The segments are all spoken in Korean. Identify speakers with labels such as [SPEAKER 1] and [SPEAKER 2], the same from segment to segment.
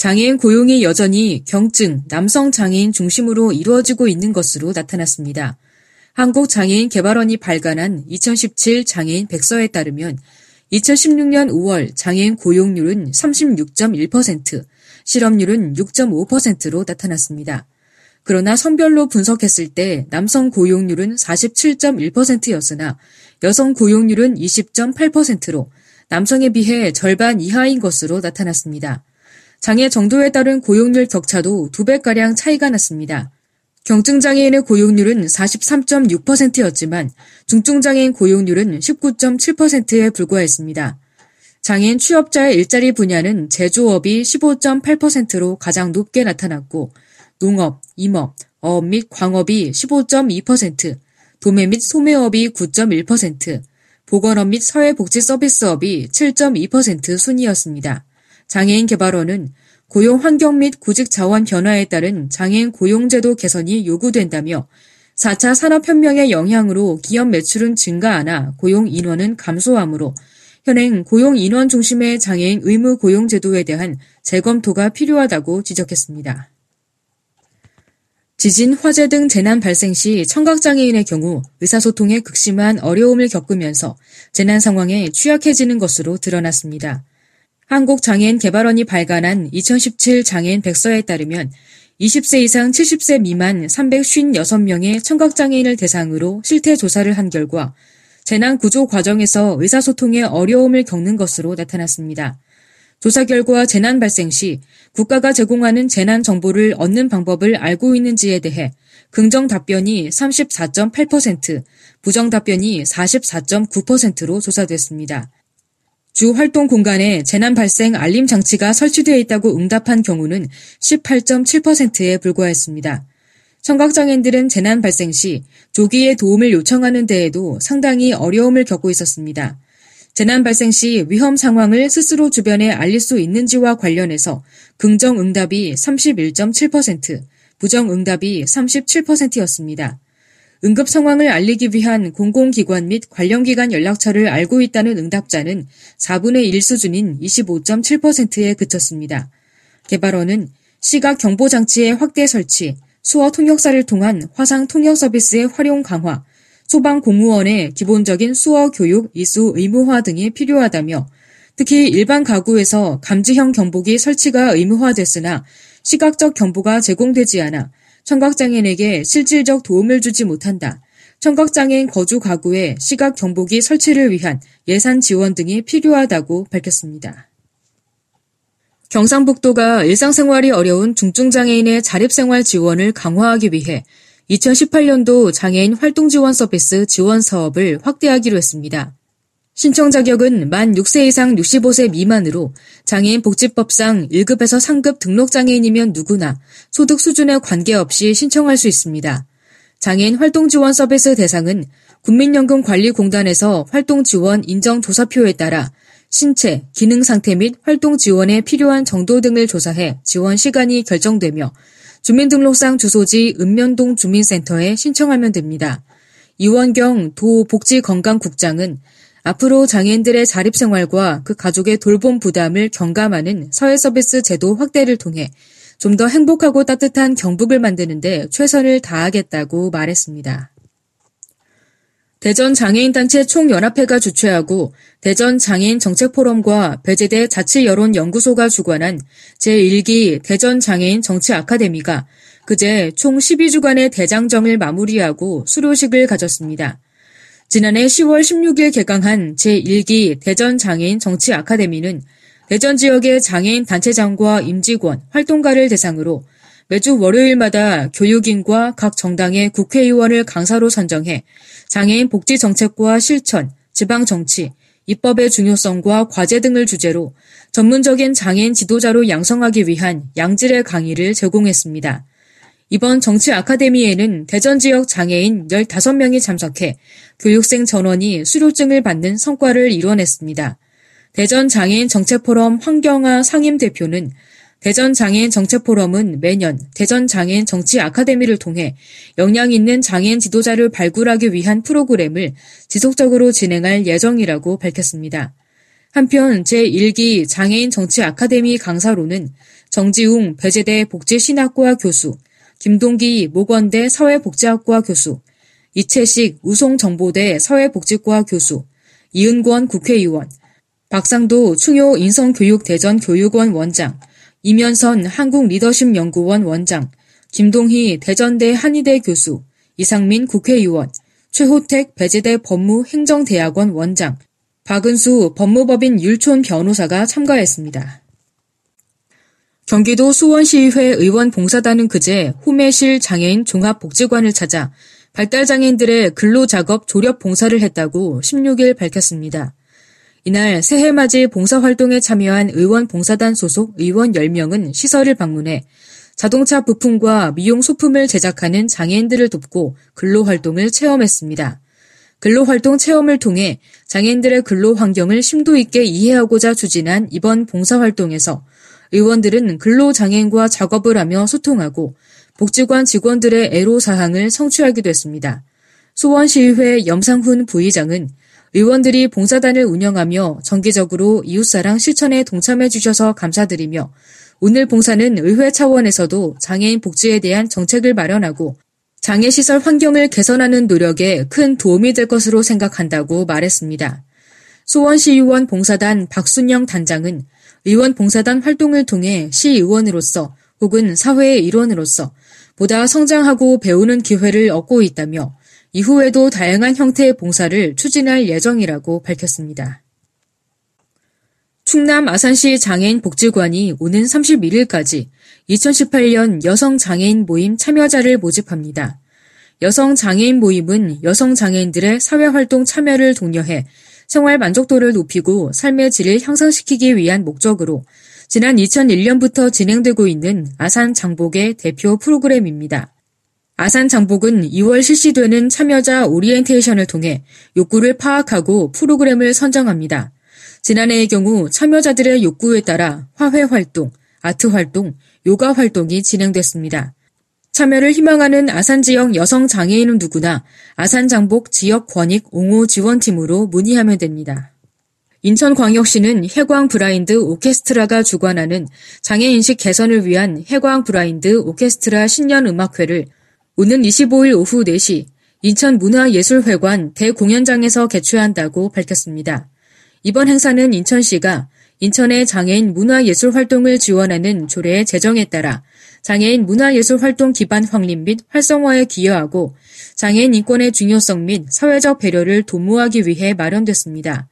[SPEAKER 1] 장애인 고용이 여전히 경증, 남성 장애인 중심으로 이루어지고 있는 것으로 나타났습니다. 한국장애인 개발원이 발간한 2017 장애인 백서에 따르면 2016년 5월 장애인 고용률은 36.1%, 실업률은 6.5%로 나타났습니다. 그러나 성별로 분석했을 때 남성 고용률은 47.1%였으나 여성 고용률은 20.8%로 남성에 비해 절반 이하인 것으로 나타났습니다. 장애 정도에 따른 고용률 격차도 두 배가량 차이가 났습니다. 경증장애인의 고용률은 43.6%였지만 중증장애인 고용률은 19.7%에 불과했습니다. 장애인 취업자의 일자리 분야는 제조업이 15.8%로 가장 높게 나타났고 농업, 임업, 어업 및 광업이 15.2%, 도매 및 소매업이 9.1%, 보건업 및 사회복지 서비스업이 7.2% 순이었습니다. 장애인 개발원은 고용 환경 및 구직 자원 변화에 따른 장애인 고용제도 개선이 요구된다며 4차 산업혁명의 영향으로 기업 매출은 증가하나 고용 인원은 감소하므로 현행 고용 인원 중심의 장애인 의무 고용 제도에 대한 재검토가 필요하다고 지적했습니다. 지진, 화재 등 재난 발생 시 청각장애인의 경우 의사소통에 극심한 어려움을 겪으면서 재난 상황에 취약해지는 것으로 드러났습니다. 한국장애인 개발원이 발간한 2017 장애인 백서에 따르면 20세 이상 70세 미만 356명의 청각장애인을 대상으로 실태 조사를 한 결과 재난 구조 과정에서 의사소통에 어려움을 겪는 것으로 나타났습니다. 조사 결과 재난 발생 시 국가가 제공하는 재난 정보를 얻는 방법을 알고 있는지에 대해 긍정 답변이 34.8%, 부정 답변이 44.9%로 조사됐습니다. 주 활동 공간에 재난 발생 알림 장치가 설치되어 있다고 응답한 경우는 18.7%에 불과했습니다. 청각장애인들은 재난 발생 시 조기에 도움을 요청하는 데에도 상당히 어려움을 겪고 있었습니다. 재난 발생 시 위험 상황을 스스로 주변에 알릴 수 있는지와 관련해서 긍정 응답이 31.7%, 부정 응답이 37%였습니다. 응급 상황을 알리기 위한 공공기관 및 관련 기관 연락처를 알고 있다는 응답자는 4분의 1 수준인 25.7%에 그쳤습니다. 개발원은 시각 경보 장치의 확대 설치, 수어 통역사를 통한 화상 통역 서비스의 활용 강화, 소방 공무원의 기본적인 수어 교육 이수 의무화 등이 필요하다며 특히 일반 가구에서 감지형 경보기 설치가 의무화됐으나 시각적 경보가 제공되지 않아 청각장애인에게 실질적 도움을 주지 못한다. 청각장애인 거주 가구에 시각 경보기 설치를 위한 예산 지원 등이 필요하다고 밝혔습니다. 경상북도가 일상생활이 어려운 중증장애인의 자립생활 지원을 강화하기 위해 2018년도 장애인 활동 지원 서비스 지원 사업을 확대하기로 했습니다. 신청 자격은 만 6세 이상 65세 미만으로 장애인 복지법상 1급에서 3급 등록 장애인이면 누구나 소득 수준에 관계없이 신청할 수 있습니다. 장애인 활동 지원 서비스 대상은 국민연금관리공단에서 활동 지원 인정 조사표에 따라 신체, 기능 상태 및 활동 지원에 필요한 정도 등을 조사해 지원 시간이 결정되며 주민등록상 주소지 읍면동 주민센터에 신청하면 됩니다. 이원경 도복지건강국장은 앞으로 장애인들의 자립생활과 그 가족의 돌봄 부담을 경감하는 사회서비스 제도 확대를 통해 좀 더 행복하고 따뜻한 경북을 만드는데 최선을 다하겠다고 말했습니다. 대전 장애인단체 총연합회가 주최하고 대전 장애인 정책포럼과 배제대 자치여론연구소가 주관한 제1기 대전 장애인 정치 아카데미가 그제 총 12주간의 대장정을 마무리하고 수료식을 가졌습니다. 지난해 10월 16일 개강한 제1기 대전 장애인 정치 아카데미는 대전 지역의 장애인 단체장과 임직원, 활동가를 대상으로 매주 월요일마다 교육인과 각 정당의 국회의원을 강사로 선정해 장애인 복지 정책과 실천, 지방 정치, 입법의 중요성과 과제 등을 주제로 전문적인 장애인 지도자로 양성하기 위한 양질의 강의를 제공했습니다. 이번 정치 아카데미에는 대전 지역 장애인 15명이 참석해 교육생 전원이 수료증을 받는 성과를 이뤄냈습니다. 대전 장애인 정책포럼 황경아 상임 대표는 대전 장애인 정책포럼은 매년 대전 장애인 정치 아카데미를 통해 역량 있는 장애인 지도자를 발굴하기 위한 프로그램을 지속적으로 진행할 예정이라고 밝혔습니다. 한편 제1기 장애인 정치 아카데미 강사로는 정지웅 배재대 복지신학과 교수, 김동기 모건대 사회복지학과 교수, 이채식 우송정보대 사회복지과 교수, 이은권 국회의원, 박상도 충효 인성교육대전 교육원 원장, 이면선 한국리더십연구원 원장, 김동희 대전대 한의대 교수, 이상민 국회의원, 최호택 배재대 법무행정대학원 원장, 박은수 법무법인 율촌 변호사가 참가했습니다. 경기도 수원시의회 의원 봉사단은 그제 후매실 장애인 종합복지관을 찾아 발달장애인들의 근로작업 조력 봉사를 했다고 16일 밝혔습니다. 이날 새해 맞이 봉사활동에 참여한 의원 봉사단 소속 의원 10명은 시설을 방문해 자동차 부품과 미용 소품을 제작하는 장애인들을 돕고 근로활동을 체험했습니다. 근로활동 체험을 통해 장애인들의 근로 환경을 심도 있게 이해하고자 추진한 이번 봉사활동에서 의원들은 근로장애인과 작업을 하며 소통하고 복지관 직원들의 애로사항을 성취하기도 했습니다. 수원시의회 염상훈 부의장은 의원들이 봉사단을 운영하며 정기적으로 이웃사랑 실천에 동참해 주셔서 감사드리며 오늘 봉사는 의회 차원에서도 장애인 복지에 대한 정책을 마련하고 장애시설 환경을 개선하는 노력에 큰 도움이 될 것으로 생각한다고 말했습니다. 수원시의원 봉사단 박순영 단장은 의원 봉사단 활동을 통해 시의원으로서 혹은 사회의 일원으로서 보다 성장하고 배우는 기회를 얻고 있다며 이후에도 다양한 형태의 봉사를 추진할 예정이라고 밝혔습니다. 충남 아산시 장애인 복지관이 오는 31일까지 2018년 여성 장애인 모임 참여자를 모집합니다. 여성 장애인 모임은 여성 장애인들의 사회활동 참여를 독려해 생활 만족도를 높이고 삶의 질을 향상시키기 위한 목적으로 지난 2001년부터 진행되고 있는 아산 장복의 대표 프로그램입니다. 아산 장복은 2월 실시되는 참여자 오리엔테이션을 통해 욕구를 파악하고 프로그램을 선정합니다. 지난해의 경우 참여자들의 욕구에 따라 화훼 활동, 아트 활동, 요가 활동이 진행됐습니다. 참여를 희망하는 아산 지역 여성 장애인은 누구나 아산 장복 지역 권익 옹호 지원팀으로 문의하면 됩니다. 인천광역시는 혜광 블라인드 오케스트라가 주관하는 장애인식 개선을 위한 혜광 블라인드 오케스트라 신년 음악회를 오는 25일 오후 4시 인천문화예술회관 대공연장에서 개최한다고 밝혔습니다. 이번 행사는 인천시가 인천의 장애인 문화예술 활동을 지원하는 조례의 제정에 따라 장애인 문화예술 활동 기반 확립 및 활성화에 기여하고 장애인 인권의 중요성 및 사회적 배려를 도모하기 위해 마련됐습니다.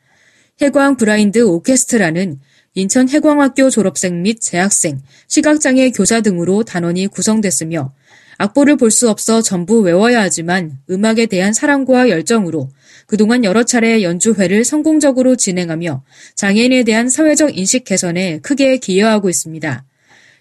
[SPEAKER 1] 혜광 블라인드 오케스트라는 인천 혜광학교 졸업생 및 재학생, 시각장애 교사 등으로 단원이 구성됐으며 악보를 볼 수 없어 전부 외워야 하지만 음악에 대한 사랑과 열정으로 그동안 여러 차례 연주회를 성공적으로 진행하며 장애인에 대한 사회적 인식 개선에 크게 기여하고 있습니다.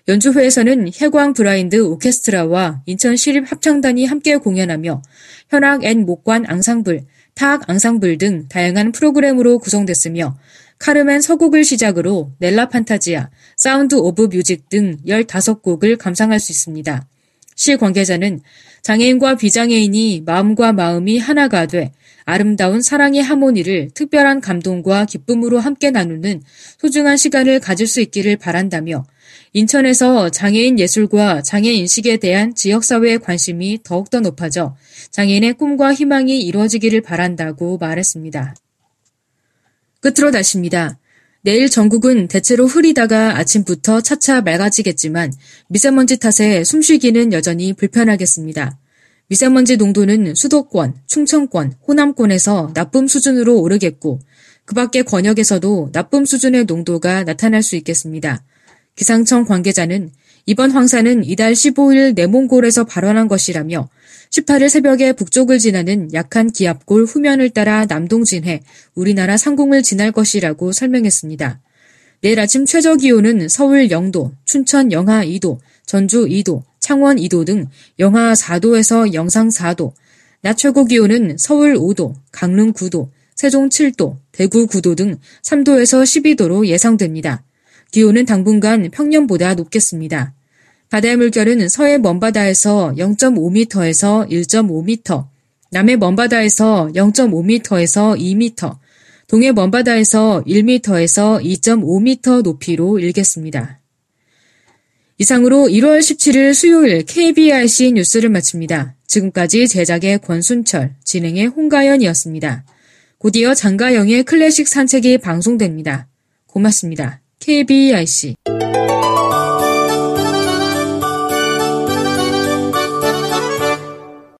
[SPEAKER 1] 연주회에서는 혜광 블라인드 오케스트라와 인천 시립 합창단이 함께 공연하며 현악 and 목관 앙상블, 타악 앙상블 등 다양한 프로그램으로 구성됐으며 카르멘 서곡을 시작으로 넬라 판타지아, 사운드 오브 뮤직 등 15곡을 감상할 수 있습니다. 시 관계자는 장애인과 비장애인이 마음과 마음이 하나가 돼 아름다운 사랑의 하모니를 특별한 감동과 기쁨으로 함께 나누는 소중한 시간을 가질 수 있기를 바란다며 인천에서 장애인 예술과 장애 인식에 대한 지역사회의 관심이 더욱더 높아져 장애인의 꿈과 희망이 이루어지기를 바란다고 말했습니다. 끝으로 다십니다. 내일 전국은 대체로 흐리다가 아침부터 차차 맑아지겠지만 미세먼지 탓에 숨쉬기는 여전히 불편하겠습니다. 미세먼지 농도는 수도권, 충청권, 호남권에서 나쁨 수준으로 오르겠고 그 밖의 권역에서도 나쁨 수준의 농도가 나타날 수 있겠습니다. 기상청 관계자는 이번 황사는 이달 15일 내몽골에서 발원한 것이라며 18일 새벽에 북쪽을 지나는 약한 기압골 후면을 따라 남동 진해 우리나라 상공을 지날 것이라고 설명했습니다. 내일 아침 최저 기온은 서울 0도, 춘천 영하 2도, 전주 2도, 창원 2도 등 영하 4도에서 영상 4도, 낮 최고 기온은 서울 5도, 강릉 9도, 세종 7도, 대구 9도 등 3도에서 12도로 예상됩니다. 기온은 당분간 평년보다 높겠습니다. 바다의 물결은 서해 먼바다에서 0.5m에서 1.5m, 남해 먼바다에서 0.5m에서 2m, 동해 먼바다에서 1m에서 2.5m 높이로 일겠습니다. 이상으로 1월 17일 수요일 KBRC 뉴스를 마칩니다. 지금까지 제작의 권순철, 진행의 홍가연이었습니다. 곧이어 장가영의 클래식 산책이 방송됩니다. 고맙습니다. KBRC